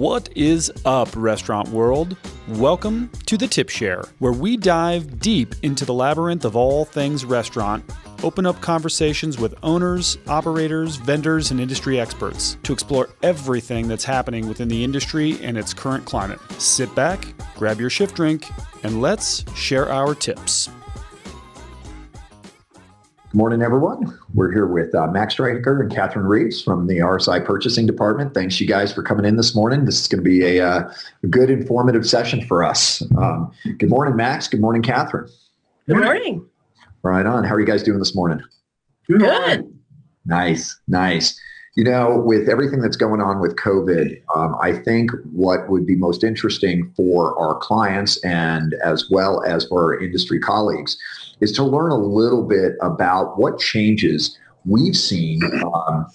What is up, restaurant world? Welcome to the Tip Share, where we dive deep into the labyrinth of all things restaurant, open up conversations with owners, operators, vendors, and industry experts to explore everything that's happening within the industry and its current climate. Sit back, grab your shift drink, and let's share our tips. Good morning, everyone. We're here with uh, Max Stryker and Catherine Reeves from the RSI Purchasing Department. Thanks, you guys, for coming in this morning. This is going to be a, uh, a good, informative session for us. Um, good morning, Max. Good morning, Catherine. Good morning. Right on. How are you guys doing this morning? Good. Nice, nice. You know, with everything that's going on with COVID, um, I think what would be most interesting for our clients and as well as for our industry colleagues is to learn a little bit about what changes we've seen um,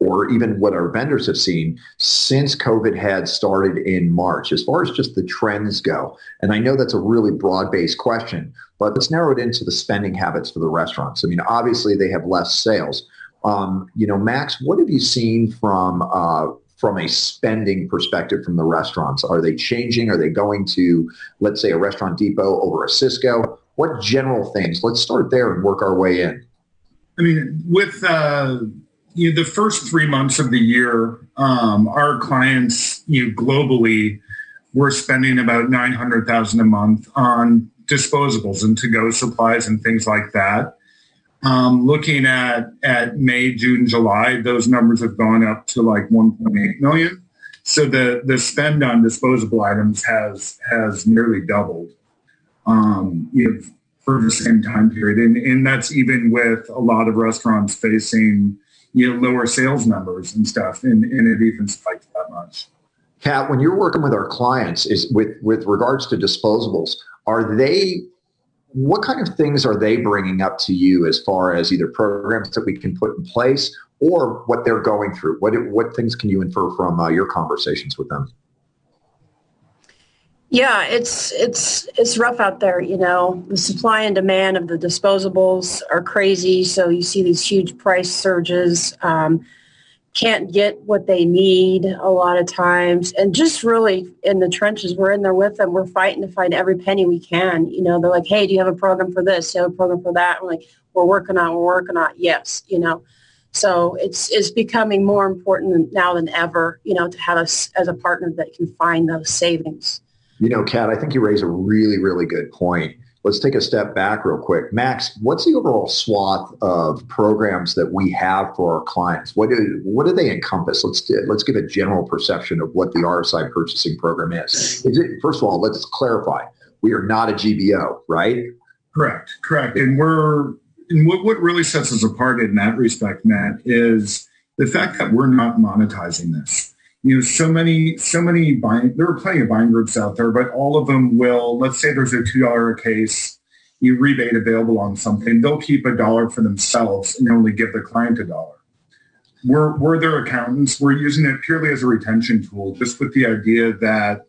or even what our vendors have seen since COVID had started in March, as far as just the trends go. And I know that's a really broad based question, but let's narrow it into the spending habits for the restaurants. I mean, obviously they have less sales. Um, you know, Max, what have you seen from uh, from a spending perspective from the restaurants? Are they changing? Are they going to, let's say, a Restaurant Depot over a Sysco? What general things? Let's start there and work our way in. I mean, with uh, you know, the first three months of the year, um, our clients, you know, globally, were spending about nine hundred thousand a month on disposables and to-go supplies and things like that. Um, looking at at May, June, July, those numbers have gone up to like 1.8 million. So the the spend on disposable items has has nearly doubled um, you know, for the same time period. And, and that's even with a lot of restaurants facing you know lower sales numbers and stuff, and, and it even spiked that much. Kat, when you're working with our clients, is with with regards to disposables, are they what kind of things are they bringing up to you as far as either programs that we can put in place or what they're going through? What what things can you infer from uh, your conversations with them? Yeah, it's it's it's rough out there. You know, the supply and demand of the disposables are crazy. So you see these huge price surges. Um, can't get what they need a lot of times, and just really in the trenches, we're in there with them. We're fighting to find every penny we can. You know, they're like, "Hey, do you have a program for this? Do you have a program for that?" I'm like, "We're working on. We're working on. Yes, you know." So it's it's becoming more important now than ever. You know, to have us as a partner that can find those savings. You know, Kat, I think you raise a really, really good point. Let's take a step back real quick. Max, what's the overall swath of programs that we have for our clients? What do what do they encompass? Let's let's give a general perception of what the RSI purchasing program is. is it, first of all, let's clarify. We are not a GPO, right? Correct, correct. And we're and what, what really sets us apart in that respect, Matt, is the fact that we're not monetizing this you know, so many, so many buying, there are plenty of buying groups out there, but all of them will, let's say there's a $2 a case, you rebate available on something, they'll keep a dollar for themselves and only give the client a dollar. We're, we're their accountants. We're using it purely as a retention tool, just with the idea that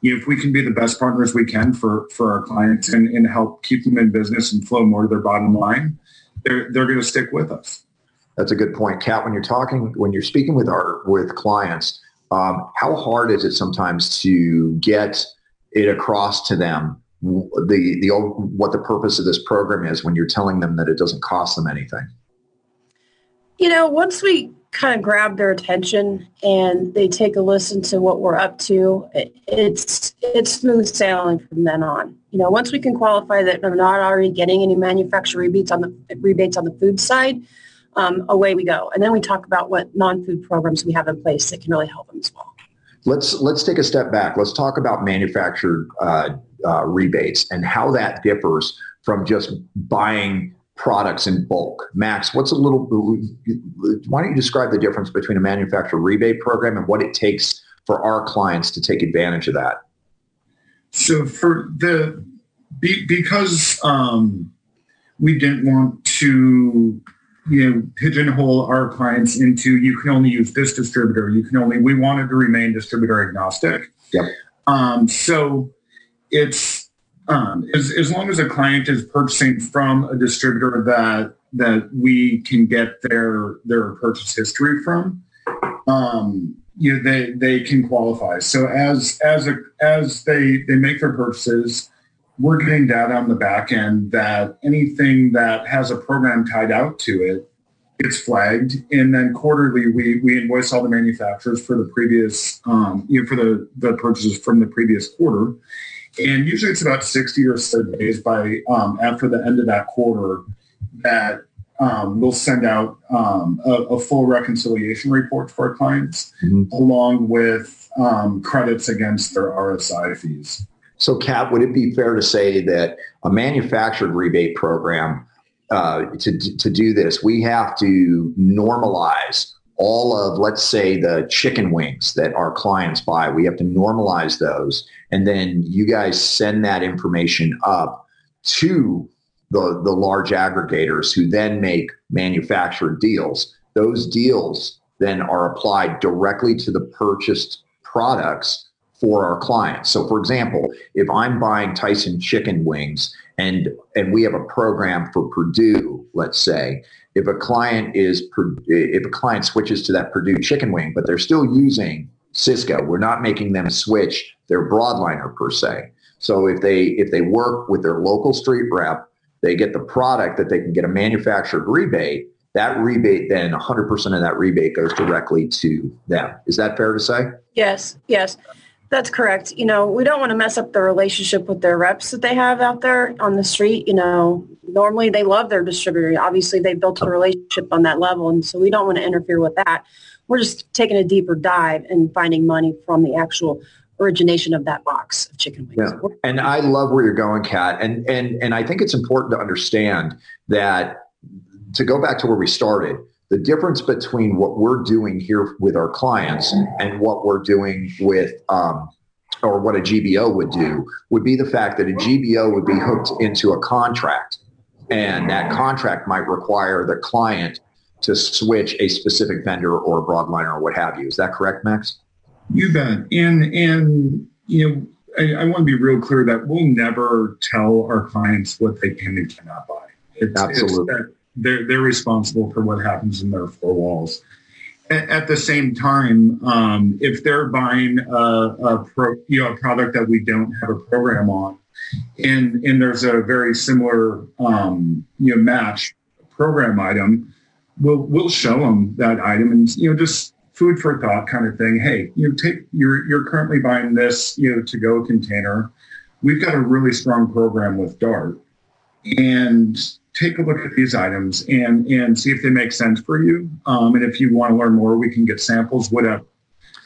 you know, if we can be the best partners we can for, for our clients and, and help keep them in business and flow more to their bottom line, they're, they're going to stick with us. That's a good point, Kat. When you're talking, when you're speaking with our with clients, um, how hard is it sometimes to get it across to them the the what the purpose of this program is when you're telling them that it doesn't cost them anything? You know, once we kind of grab their attention and they take a listen to what we're up to, it's it's smooth sailing from then on. You know, once we can qualify that they're not already getting any manufacturer rebates on the rebates on the food side, um, away we go. And then we talk about what non-food programs we have in place that can really help them as well. Let's let's take a step back. Let's talk about manufactured uh, uh, rebates and how that differs from just buying products in bulk. Max, what's a little? Why don't you describe the difference between a manufacturer rebate program and what it takes for our clients to take advantage of that? So for the be, because um, we didn't want to you know, pigeonhole our clients into you can only use this distributor. You can only, we wanted to remain distributor agnostic. Yep. Um, so it's, um, as, as long as a client is purchasing from a distributor that, that we can get their, their purchase history from, um, you know, they they can qualify. So as as a as they they make their purchases, we're getting data on the back end that anything that has a program tied out to it gets flagged, and then quarterly we we invoice all the manufacturers for the previous um, you know for the the purchases from the previous quarter. And usually it's about 60 or so days by um, after the end of that quarter that um, we'll send out um, a, a, full reconciliation report for our clients mm-hmm. along with um, credits against their RSI fees. So, Kat, would it be fair to say that a manufactured rebate program uh, to, to do this, we have to normalize all of, let's say, the chicken wings that our clients buy. We have to normalize those. And then you guys send that information up to the, the large aggregators who then make manufactured deals. Those deals then are applied directly to the purchased products for our clients. So for example, if I'm buying Tyson chicken wings and and we have a program for Perdue, let's say, if a client is if a client switches to that Perdue chicken wing, but they're still using Sysco, we're not making them switch their broadliner per se. So if they if they work with their local street rep, they get the product that they can get a manufactured rebate. That rebate then 100% of that rebate goes directly to them. Is that fair to say? Yes, yes. That's correct. You know, we don't want to mess up the relationship with their reps that they have out there on the street. You know, normally they love their distributor. Obviously, they built a relationship on that level, and so we don't want to interfere with that. We're just taking a deeper dive and finding money from the actual origination of that box of chicken wings. Yeah. And I love where you're going, Kat. And and and I think it's important to understand that to go back to where we started, the difference between what we're doing here with our clients and what we're doing with um, or what a GPO would do would be the fact that a GPO would be hooked into a contract and that contract might require the client to switch a specific vendor or a broadliner or what have you. Is that correct, Max? You bet. And and you know, I, I want to be real clear that we'll never tell our clients what they can and cannot buy. It's, Absolutely. It's they're they're responsible for what happens in their four walls. At, the same time, um, if they're buying a, a pro, you know a product that we don't have a program on, and and there's a very similar um, you know match program item, we'll we'll show them that item and you know just food for thought kind of thing. Hey, you take you're you're currently buying this you know to go container. We've got a really strong program with Dart, and take a look at these items and and see if they make sense for you. Um, and if you want to learn more, we can get samples, whatever.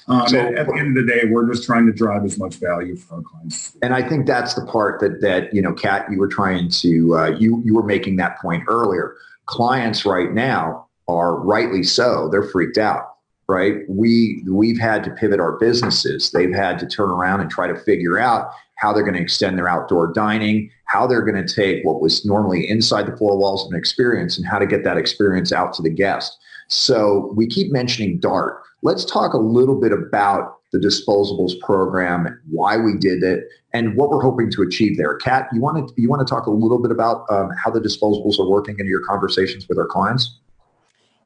Um, so, at, at, the end of the day, we're just trying to drive as much value for our clients. And I think that's the part that that you know, Kat, you were trying to uh, you you were making that point earlier. Clients right now are rightly so; they're freaked out. Right? We we've had to pivot our businesses. They've had to turn around and try to figure out how they're going to extend their outdoor dining, how they're going to take what was normally inside the four walls of an experience and how to get that experience out to the guest. So we keep mentioning DART. Let's talk a little bit about the disposables program, why we did it, and what we're hoping to achieve there. Kat, you want to you want to talk a little bit about um, how the disposables are working in your conversations with our clients?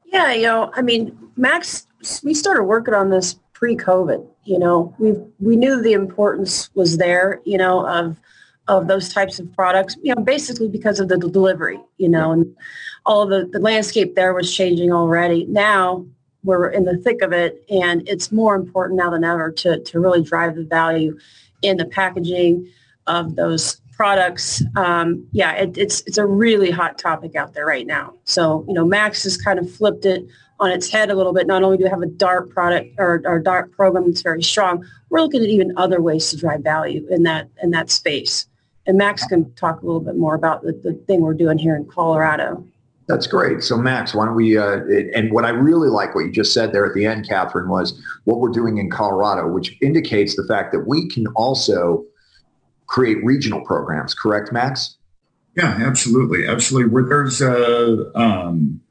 Yeah, you know, I mean, Max, we started working on this pre-COVID. You know, we we knew the importance was there. You know, of of those types of products. You know, basically because of the delivery. You know, and all the the landscape there was changing already. Now we're in the thick of it, and it's more important now than ever to to really drive the value in the packaging of those products. Um, yeah, it, it's it's a really hot topic out there right now. So you know, Max has kind of flipped it on its head a little bit. Not only do we have a DART product or our DART program that's very strong, we're looking at even other ways to drive value in that in that space. And Max can talk a little bit more about the, the thing we're doing here in Colorado. That's great. So Max, why don't we? Uh, and what I really like what you just said there at the end, Catherine, was what we're doing in Colorado, which indicates the fact that we can also create regional programs. Correct, Max? Yeah, absolutely, absolutely. Where there's a um,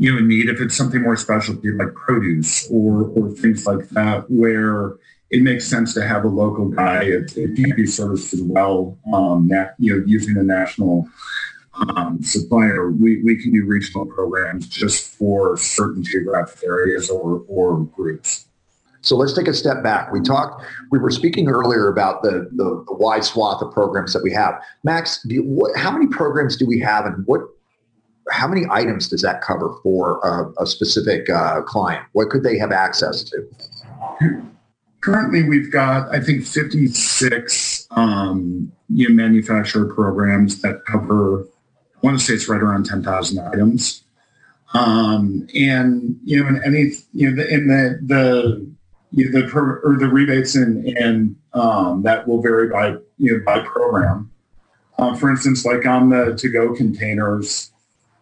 you know, need if it's something more specialty like produce or, or things like that, where it makes sense to have a local guy at, at DP Service as well, um, you know, using a national um, supplier. We, we can do regional programs just for certain geographic areas or, or groups. So let's take a step back. We talked, we were speaking earlier about the, the, the wide swath of programs that we have. Max, you, what, how many programs do we have and what, how many items does that cover for a, a specific uh, client? What could they have access to? Currently, we've got, I think, 56 um, you know, manufacturer programs that cover, I want to say it's right around 10,000 items. Um, and, you know, in any, you know, in the, the, you know, the, or the rebates and, and um, that will vary by, you know, by program. Uh, for instance, like on the to-go containers,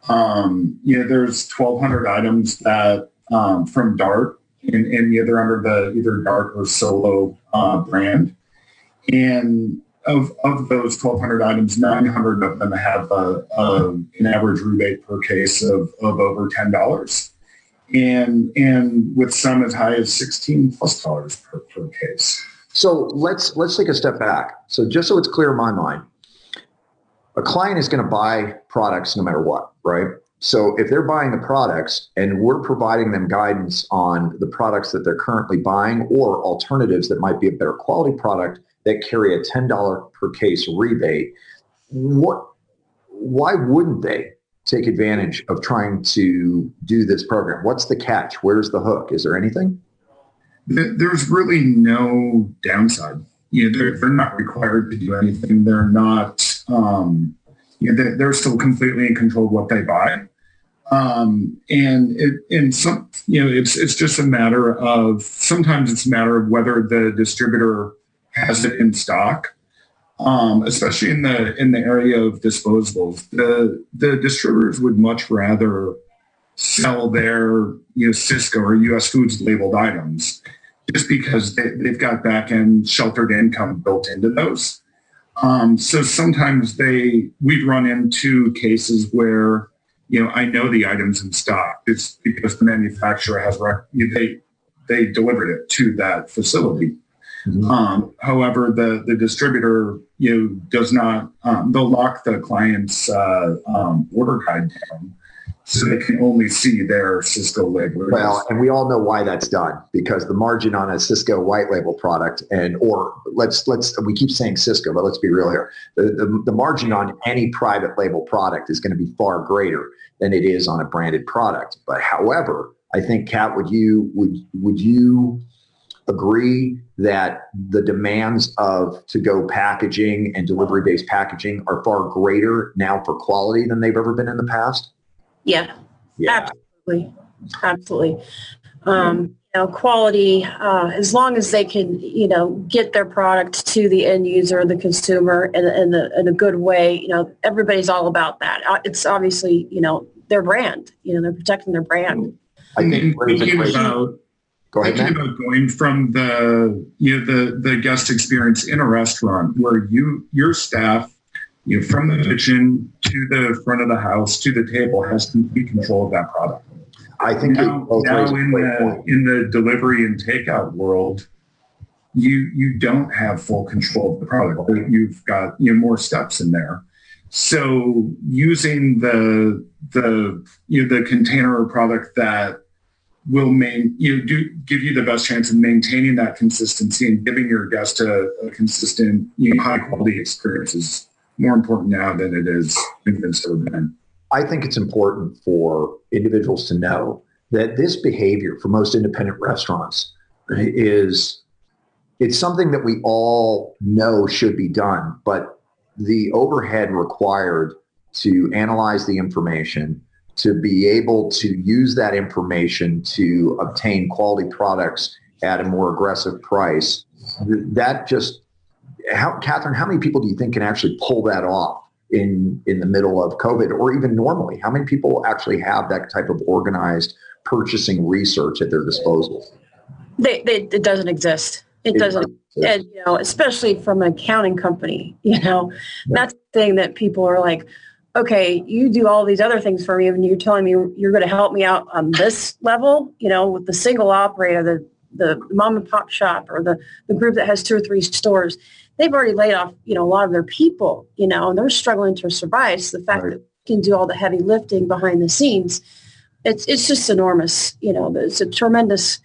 um, you know, there's 1,200 items that um, from Dart and, and either under the either Dart or Solo uh, brand. And of, of those 1,200 items, 900 of them have a, a, an average rebate per case of, of over $10. And, and with some as high as 16 plus dollars per, per case. So let's let's take a step back. So just so it's clear in my mind, a client is going to buy products no matter what, right? So if they're buying the products and we're providing them guidance on the products that they're currently buying or alternatives that might be a better quality product that carry a $10 per case rebate, what why wouldn't they take advantage of trying to do this program? What's the catch? Where's the hook? Is there anything? There's really no downside. You know, they're, they're not required to do anything. They're not, um, you know, they're, they're still completely in control of what they buy. Um, and it, and some, you know, it's, it's just a matter of, sometimes it's a matter of whether the distributor has it in stock. Um, especially in the, in the area of disposables, the, the distributors would much rather sell their, you know, Sysco or US foods labeled items just because they, have got back end sheltered income built into those. Um, so sometimes they, we've run into cases where you know, I know the items in stock. It's because the manufacturer has they they delivered it to that facility. Mm-hmm. Um, however, the the distributor you know does not. Um, they'll lock the client's uh, um, order guide down, so they can only see their Sysco label. Well, and we all know why that's done because the margin on a Sysco white label product, and or let's let's we keep saying Sysco, but let's be real here. The the, the margin on any private label product is going to be far greater than it is on a branded product. But however, I think Kat, would you would would you agree that the demands of to-go packaging and delivery-based packaging are far greater now for quality than they've ever been in the past? Yeah, yeah. absolutely, absolutely. Um, you know, quality, uh, as long as they can, you know, get their product to the end user, the consumer, in, in, the, in a good way, you know, everybody's all about that. Uh, it's obviously, you know, their brand. You know, they're protecting their brand. I think thinking about Go ahead, about going from the you know the the guest experience in a restaurant where you your staff you know from the kitchen to the front of the house to the table has complete control of that product. I think now, now in the in the delivery and takeout world, you you don't have full control of the product. You've got you know more steps in there. So using the the you know the container or product that will main you know, do give you the best chance of maintaining that consistency and giving your guest a, a consistent you know, high quality experience is more important now than it is it's ever been. I think it's important for individuals to know that this behavior for most independent restaurants is it's something that we all know should be done, but the overhead required to analyze the information, to be able to use that information to obtain quality products at a more aggressive price, that just, how, Catherine, how many people do you think can actually pull that off in, in the middle of COVID or even normally? How many people actually have that type of organized purchasing research at their disposal? They, they, it doesn't exist. It, it doesn't and you know especially from an accounting company you know yeah. that's the thing that people are like okay you do all these other things for me and you're telling me you're going to help me out on this level you know with the single operator the the mom and pop shop or the the group that has two or three stores they've already laid off you know a lot of their people you know and they're struggling to survive so the fact right. that we can do all the heavy lifting behind the scenes it's it's just enormous you know it's a tremendous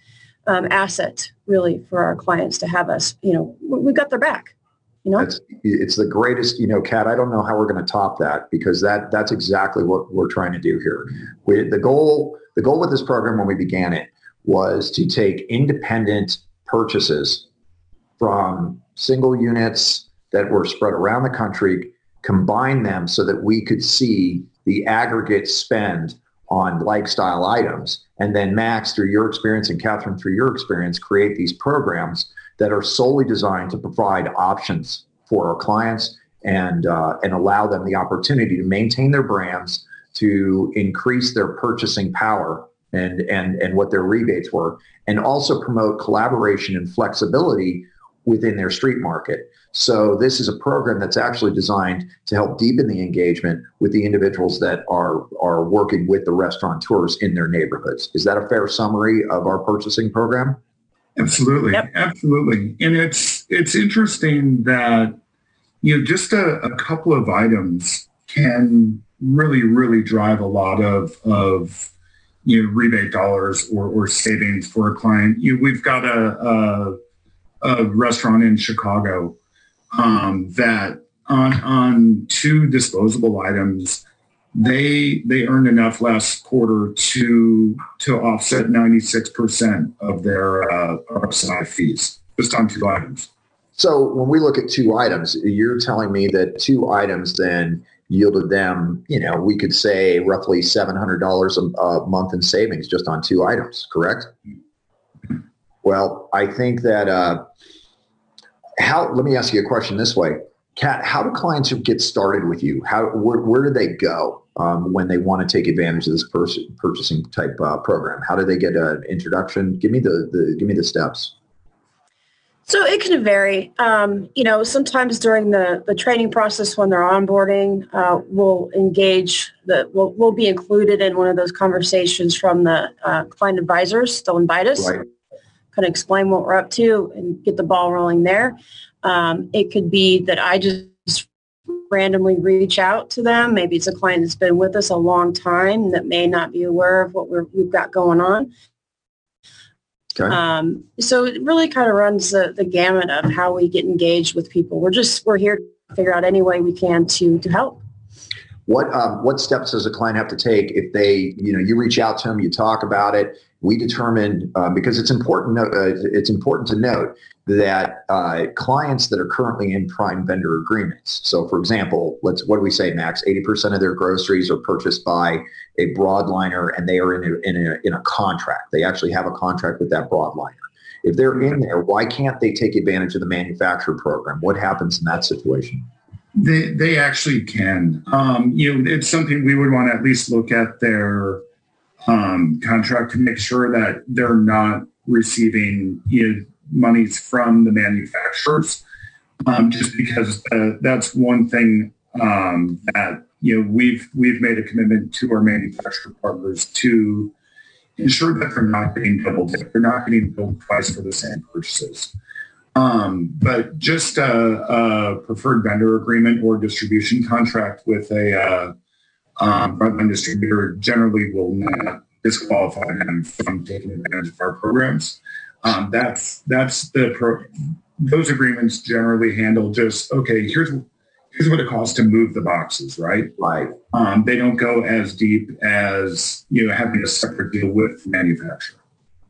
um, asset really for our clients to have us. You know, we've got their back. You know, it's, it's the greatest. You know, Kat. I don't know how we're going to top that because that that's exactly what we're trying to do here. We, the goal the goal with this program when we began it was to take independent purchases from single units that were spread around the country, combine them so that we could see the aggregate spend on lifestyle items. And then Max, through your experience and Catherine, through your experience, create these programs that are solely designed to provide options for our clients and, uh, and allow them the opportunity to maintain their brands, to increase their purchasing power and, and, and what their rebates were, and also promote collaboration and flexibility within their street market. So this is a program that's actually designed to help deepen the engagement with the individuals that are are working with the restaurateurs in their neighborhoods. Is that a fair summary of our purchasing program? Absolutely, yep. absolutely. And it's it's interesting that you know just a, a couple of items can really really drive a lot of of you know rebate dollars or, or savings for a client. You, we've got a, a a restaurant in Chicago um, that on on two disposable items, they they earned enough last quarter to to offset 96% of their uh, RSI fees just on two items. So when we look at two items, you're telling me that two items then yielded them, you know, we could say roughly $700 a, month in savings just on two items, correct? Well, I think that uh, how. Let me ask you a question this way, Kat. How do clients get started with you? How where do they go um, when they want to take advantage of this pers- purchasing type uh, program? How do they get an introduction? Give me the, the give me the steps. So it can vary. Um, you know, sometimes during the, the training process when they're onboarding, uh, we'll engage, the, we'll, we'll be included in one of those conversations from the uh, client advisors. They'll invite us. Right kind of explain what we're up to and get the ball rolling there. Um, it could be that I just randomly reach out to them. Maybe it's a client that's been with us a long time that may not be aware of what we're, we've got going on. Okay. Um, so it really kind of runs the, the gamut of how we get engaged with people. We're just, we're here to figure out any way we can to, to help. What um, what steps does a client have to take if they, you know, you reach out to them, you talk about it, we determined um, because it's important. Uh, it's important to note that uh, clients that are currently in prime vendor agreements. So, for example, let's what do we say, Max? Eighty percent of their groceries are purchased by a broadliner, and they are in a, in a in a contract. They actually have a contract with that broadliner. If they're in there, why can't they take advantage of the manufacturer program? What happens in that situation? They, they actually can. Um, you know, it's something we would want to at least look at their um, contract to make sure that they're not receiving you know, monies from the manufacturers. Um, just because uh, that's one thing um, that you know we've we've made a commitment to our manufacturer partners to ensure that they're not getting double dipped, they're not getting billed twice for the same purchases. Um, but just a, a, preferred vendor agreement or distribution contract with a uh, um, broadband distributor generally will not disqualify them from taking advantage of our programs. Um, that's that's the pro- those agreements generally handle just okay. Here's here's what it costs to move the boxes, right? Right. Um, they don't go as deep as you know having a separate deal with manufacturer.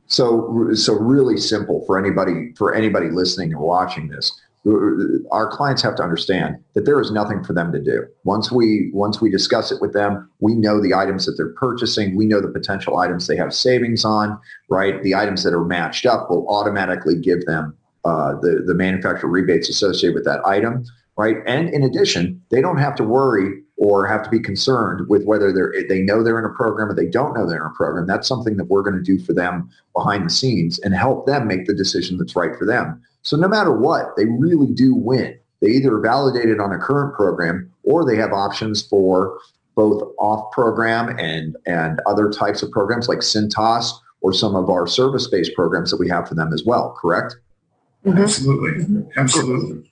So, so really simple for anybody for anybody listening or watching this. Our clients have to understand that there is nothing for them to do. Once we once we discuss it with them, we know the items that they're purchasing. We know the potential items they have savings on. Right, the items that are matched up will automatically give them uh, the the manufacturer rebates associated with that item. Right, and in addition, they don't have to worry or have to be concerned with whether they're they know they're in a program or they don't know they're in a program. That's something that we're going to do for them behind the scenes and help them make the decision that's right for them. So no matter what, they really do win. They either are validated on a current program or they have options for both off program and and other types of programs like Cintas or some of our service-based programs that we have for them as well, correct? Mm-hmm. Absolutely. Absolutely.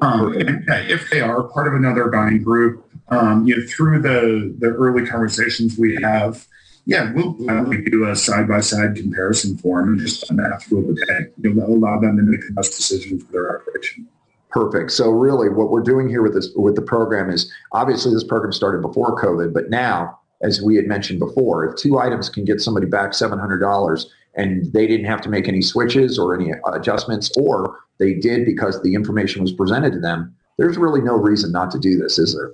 Um, and if they are part of another buying group, um, you know, through the, the early conversations we have, yeah, we'll gladly do a side by side comparison for them and just on that through the day. You know, allow them to make the best decision for their operation. Perfect. So really what we're doing here with this with the program is obviously this program started before COVID, but now, as we had mentioned before, if two items can get somebody back seven hundred dollars and they didn't have to make any switches or any adjustments, or they did because the information was presented to them, there's really no reason not to do this, is there?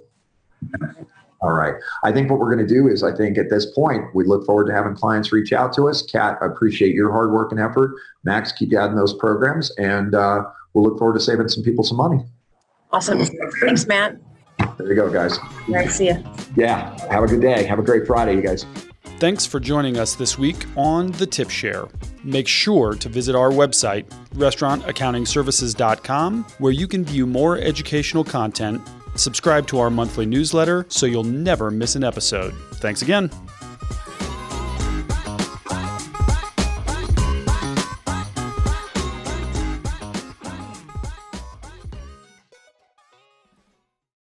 All right. I think what we're going to do is I think at this point, we look forward to having clients reach out to us. Kat, I appreciate your hard work and effort. Max, keep adding those programs and uh, we'll look forward to saving some people some money. Awesome. Thanks, Matt. There you go, guys. All right. See you. Yeah. Have a good day. Have a great Friday, you guys. Thanks for joining us this week on the Tip Share. Make sure to visit our website, restaurantaccountingservices.com, where you can view more educational content Subscribe to our monthly newsletter so you'll never miss an episode. Thanks again.